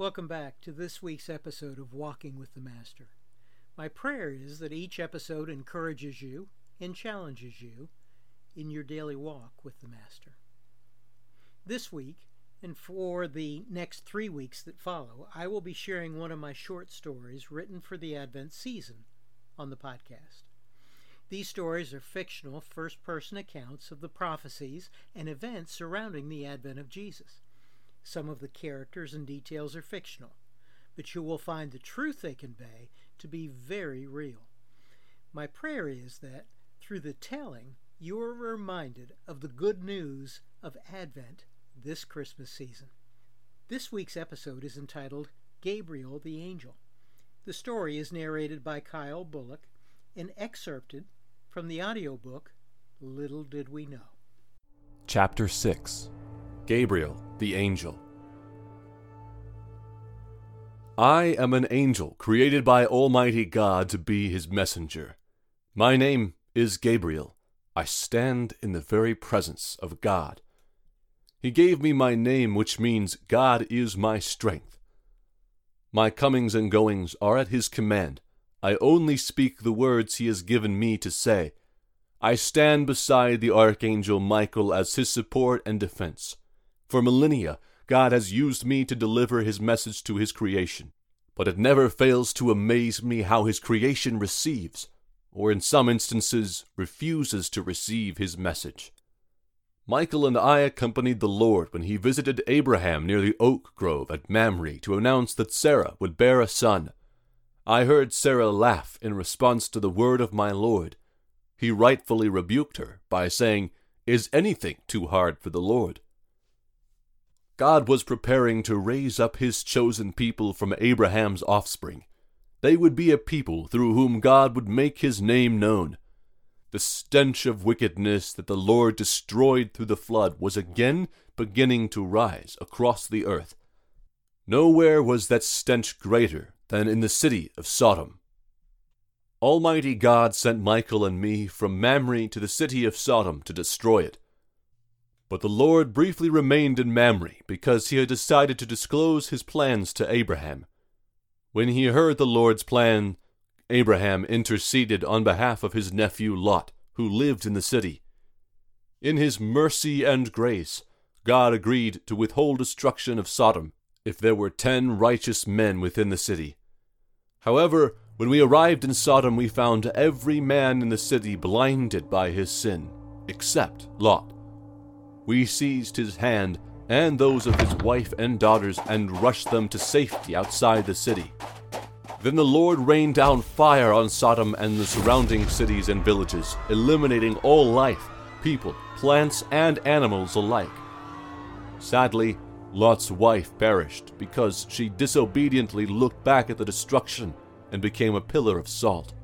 Welcome back to this week's episode of Walking with the Master. My prayer is that each episode encourages you and challenges you in your daily walk with the Master. This week, and for the next three weeks that follow, I will be sharing one of my short stories written for the Advent season on the podcast. These stories are fictional first person accounts of the prophecies and events surrounding the advent of Jesus. Some of the characters and details are fictional, but you will find the truth they convey to be very real. My prayer is that, through the telling, you are reminded of the good news of Advent this Christmas season. This week's episode is entitled Gabriel the Angel. The story is narrated by Kyle Bullock and excerpted from the audiobook Little Did We Know. Chapter 6 Gabriel the Angel. I am an angel created by Almighty God to be his messenger. My name is Gabriel. I stand in the very presence of God. He gave me my name, which means God is my strength. My comings and goings are at his command. I only speak the words he has given me to say. I stand beside the archangel Michael as his support and defense. For millennia, God has used me to deliver his message to his creation. But it never fails to amaze me how his creation receives, or in some instances refuses to receive his message. Michael and I accompanied the Lord when he visited Abraham near the oak grove at Mamre to announce that Sarah would bear a son. I heard Sarah laugh in response to the word of my Lord. He rightfully rebuked her by saying, Is anything too hard for the Lord? God was preparing to raise up his chosen people from Abraham's offspring. They would be a people through whom God would make his name known. The stench of wickedness that the Lord destroyed through the flood was again beginning to rise across the earth. Nowhere was that stench greater than in the city of Sodom. Almighty God sent Michael and me from Mamre to the city of Sodom to destroy it. But the Lord briefly remained in Mamre because he had decided to disclose his plans to Abraham. When he heard the Lord's plan, Abraham interceded on behalf of his nephew Lot, who lived in the city. In his mercy and grace, God agreed to withhold destruction of Sodom if there were ten righteous men within the city. However, when we arrived in Sodom, we found every man in the city blinded by his sin, except Lot. We seized his hand and those of his wife and daughters and rushed them to safety outside the city. Then the Lord rained down fire on Sodom and the surrounding cities and villages, eliminating all life, people, plants, and animals alike. Sadly, Lot's wife perished because she disobediently looked back at the destruction and became a pillar of salt.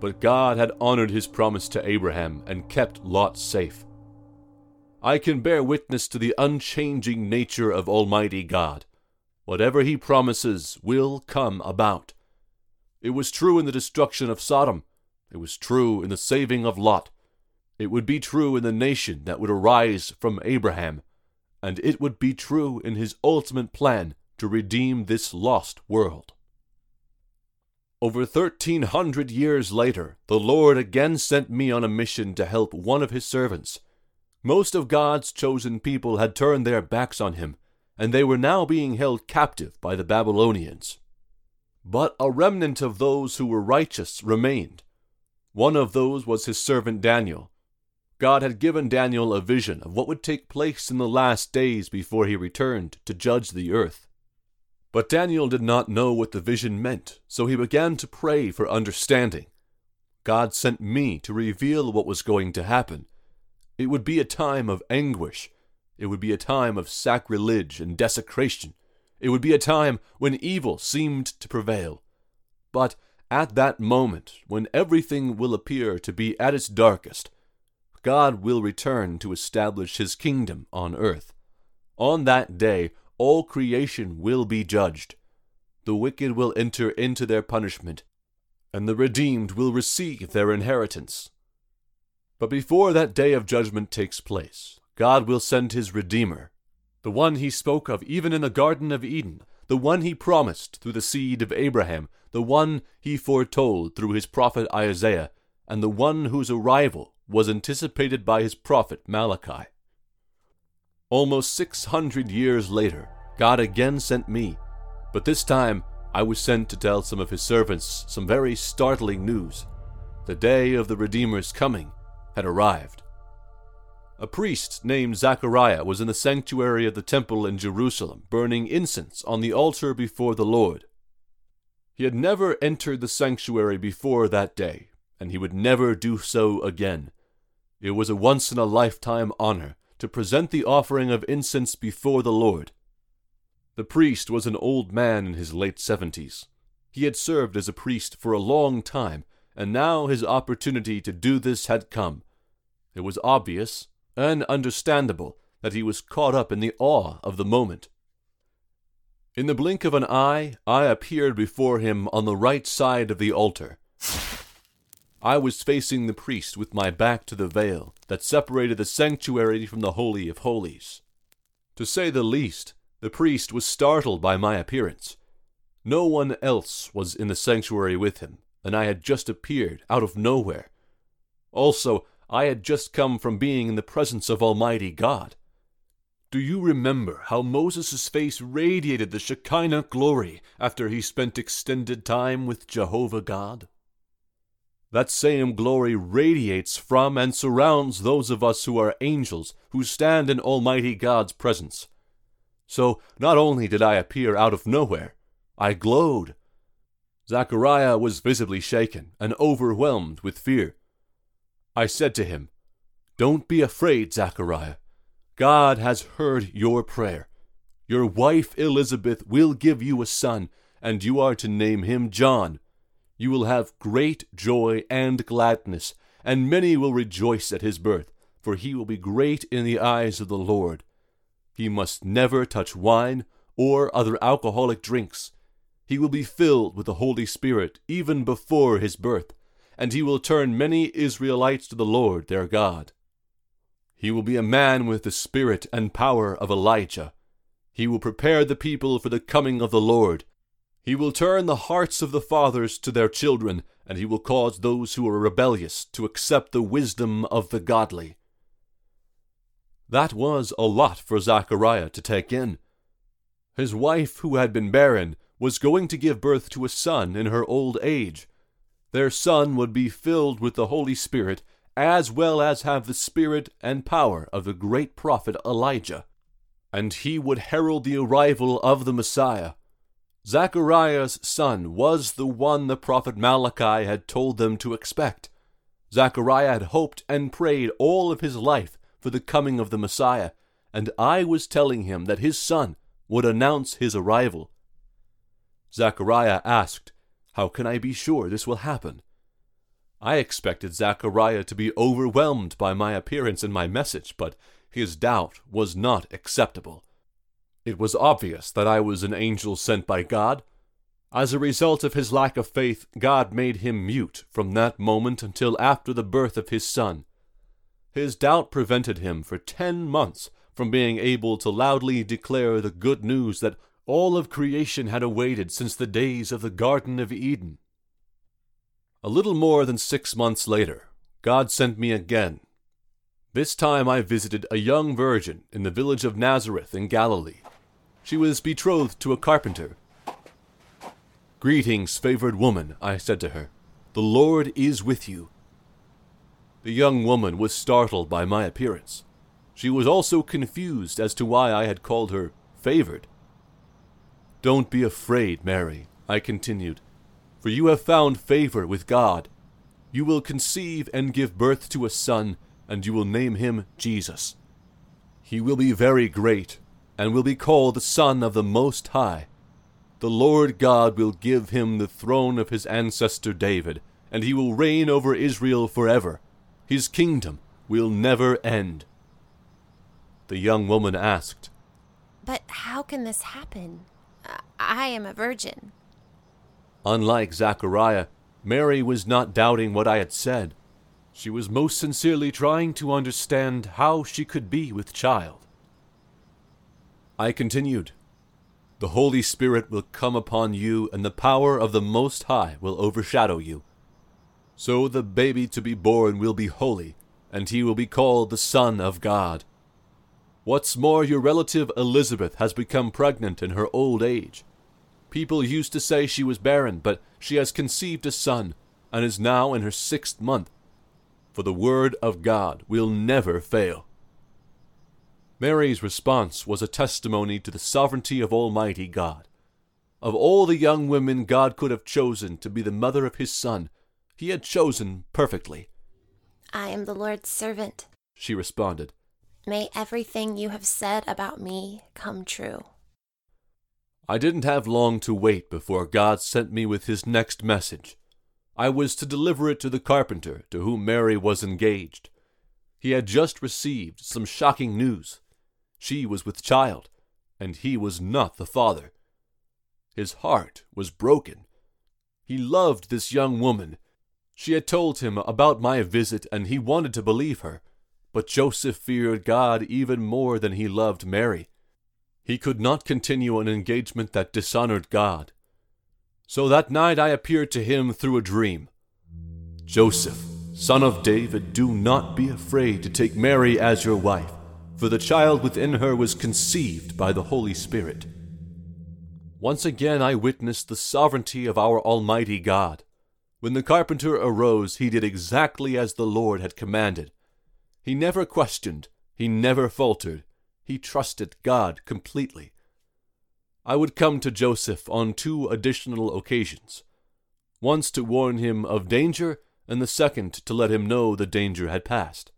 But God had honored his promise to Abraham and kept Lot safe. I can bear witness to the unchanging nature of Almighty God. Whatever He promises will come about. It was true in the destruction of Sodom. It was true in the saving of Lot. It would be true in the nation that would arise from Abraham. And it would be true in His ultimate plan to redeem this lost world. Over thirteen hundred years later, the Lord again sent me on a mission to help one of His servants. Most of God's chosen people had turned their backs on him, and they were now being held captive by the Babylonians. But a remnant of those who were righteous remained. One of those was his servant Daniel. God had given Daniel a vision of what would take place in the last days before he returned to judge the earth. But Daniel did not know what the vision meant, so he began to pray for understanding. God sent me to reveal what was going to happen it would be a time of anguish. It would be a time of sacrilege and desecration. It would be a time when evil seemed to prevail. But at that moment, when everything will appear to be at its darkest, God will return to establish his kingdom on earth. On that day, all creation will be judged. The wicked will enter into their punishment, and the redeemed will receive their inheritance. But before that day of judgment takes place, God will send his Redeemer, the one he spoke of even in the Garden of Eden, the one he promised through the seed of Abraham, the one he foretold through his prophet Isaiah, and the one whose arrival was anticipated by his prophet Malachi. Almost six hundred years later, God again sent me, but this time I was sent to tell some of his servants some very startling news. The day of the Redeemer's coming had arrived. A priest named Zachariah was in the sanctuary of the temple in Jerusalem, burning incense on the altar before the Lord. He had never entered the sanctuary before that day, and he would never do so again. It was a once in a lifetime honor to present the offering of incense before the Lord. The priest was an old man in his late seventies. He had served as a priest for a long time, and now his opportunity to do this had come. It was obvious and understandable that he was caught up in the awe of the moment. In the blink of an eye, I appeared before him on the right side of the altar. I was facing the priest with my back to the veil that separated the sanctuary from the Holy of Holies. To say the least, the priest was startled by my appearance. No one else was in the sanctuary with him, and I had just appeared out of nowhere. Also, I had just come from being in the presence of Almighty God. Do you remember how Moses' face radiated the Shekinah glory after he spent extended time with Jehovah God? That same glory radiates from and surrounds those of us who are angels who stand in Almighty God's presence. So not only did I appear out of nowhere, I glowed. Zachariah was visibly shaken and overwhelmed with fear. I said to him, Don't be afraid, Zachariah. God has heard your prayer. Your wife Elizabeth will give you a son, and you are to name him John. You will have great joy and gladness, and many will rejoice at his birth, for he will be great in the eyes of the Lord. He must never touch wine or other alcoholic drinks. He will be filled with the Holy Spirit even before his birth and he will turn many Israelites to the Lord their God. He will be a man with the spirit and power of Elijah. He will prepare the people for the coming of the Lord. He will turn the hearts of the fathers to their children, and he will cause those who are rebellious to accept the wisdom of the godly. That was a lot for Zachariah to take in. His wife, who had been barren, was going to give birth to a son in her old age their son would be filled with the Holy Spirit, as well as have the spirit and power of the great prophet Elijah, and he would herald the arrival of the Messiah. Zachariah's son was the one the prophet Malachi had told them to expect. Zachariah had hoped and prayed all of his life for the coming of the Messiah, and I was telling him that his son would announce his arrival. Zachariah asked, how can I be sure this will happen? I expected Zachariah to be overwhelmed by my appearance and my message, but his doubt was not acceptable. It was obvious that I was an angel sent by God. As a result of his lack of faith, God made him mute from that moment until after the birth of his son. His doubt prevented him for ten months from being able to loudly declare the good news that all of creation had awaited since the days of the Garden of Eden. A little more than six months later, God sent me again. This time I visited a young virgin in the village of Nazareth in Galilee. She was betrothed to a carpenter. Greetings, favored woman, I said to her. The Lord is with you. The young woman was startled by my appearance. She was also confused as to why I had called her favored. Don't be afraid, Mary, I continued, for you have found favor with God. You will conceive and give birth to a son, and you will name him Jesus. He will be very great, and will be called the Son of the Most High. The Lord God will give him the throne of his ancestor David, and he will reign over Israel forever. His kingdom will never end. The young woman asked, But how can this happen? I am a virgin. Unlike Zachariah, Mary was not doubting what I had said. She was most sincerely trying to understand how she could be with child. I continued, The Holy Spirit will come upon you, and the power of the Most High will overshadow you. So the baby to be born will be holy, and he will be called the Son of God. What's more, your relative Elizabeth has become pregnant in her old age. People used to say she was barren, but she has conceived a son, and is now in her sixth month. For the word of God will never fail. Mary's response was a testimony to the sovereignty of Almighty God. Of all the young women God could have chosen to be the mother of his son, he had chosen perfectly. I am the Lord's servant, she responded. May everything you have said about me come true. I didn't have long to wait before God sent me with his next message. I was to deliver it to the carpenter to whom Mary was engaged. He had just received some shocking news. She was with child, and he was not the father. His heart was broken. He loved this young woman. She had told him about my visit, and he wanted to believe her. But Joseph feared God even more than he loved Mary. He could not continue an engagement that dishonored God. So that night I appeared to him through a dream. Joseph, son of David, do not be afraid to take Mary as your wife for the child within her was conceived by the Holy Spirit. Once again I witnessed the sovereignty of our Almighty God. When the carpenter arose, he did exactly as the Lord had commanded. He never questioned, he never faltered, he trusted God completely. I would come to Joseph on two additional occasions once to warn him of danger, and the second to let him know the danger had passed.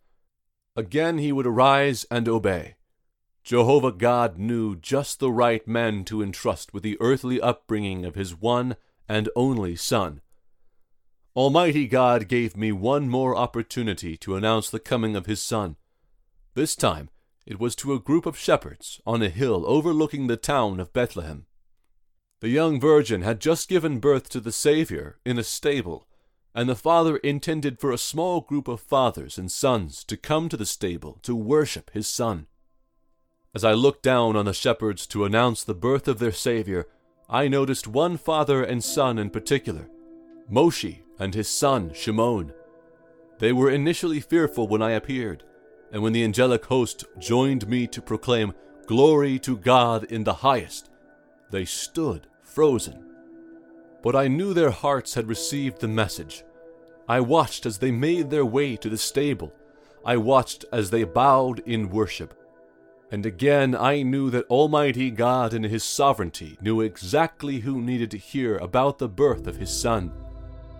Again he would arise and obey. Jehovah God knew just the right men to entrust with the earthly upbringing of his one and only Son. Almighty God gave me one more opportunity to announce the coming of his Son. This time it was to a group of shepherds on a hill overlooking the town of Bethlehem. The young virgin had just given birth to the Savior in a stable and the father intended for a small group of fathers and sons to come to the stable to worship his son. As I looked down on the shepherds to announce the birth of their Savior, I noticed one father and son in particular, Moshe and his son Shimon. They were initially fearful when I appeared, and when the angelic host joined me to proclaim, Glory to God in the highest, they stood frozen. But I knew their hearts had received the message, I watched as they made their way to the stable. I watched as they bowed in worship. And again I knew that Almighty God in His sovereignty knew exactly who needed to hear about the birth of His Son.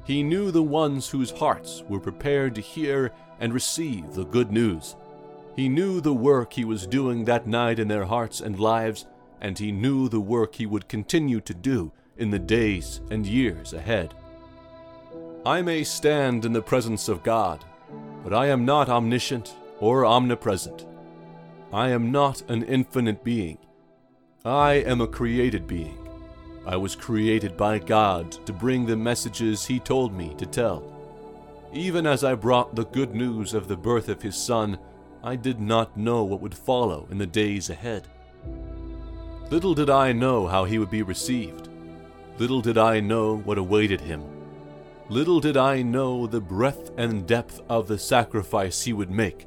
He knew the ones whose hearts were prepared to hear and receive the good news. He knew the work He was doing that night in their hearts and lives, and He knew the work He would continue to do in the days and years ahead. I may stand in the presence of God, but I am not omniscient or omnipresent. I am not an infinite being. I am a created being. I was created by God to bring the messages He told me to tell. Even as I brought the good news of the birth of His Son, I did not know what would follow in the days ahead. Little did I know how He would be received. Little did I know what awaited Him Little did I know the breadth and depth of the sacrifice he would make,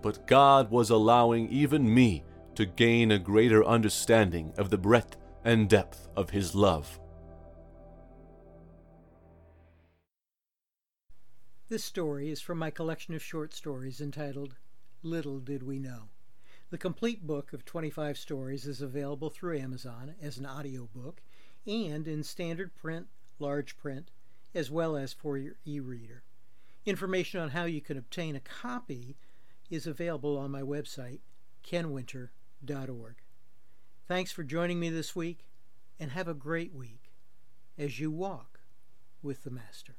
but God was allowing even me to gain a greater understanding of the breadth and depth of his love. This story is from my collection of short stories entitled Little Did We Know. The complete book of 25 stories is available through Amazon as an audiobook and in standard print, large print, as well as for your e-reader. Information on how you can obtain a copy is available on my website, kenwinter.org. Thanks for joining me this week, and have a great week as you walk with the Master.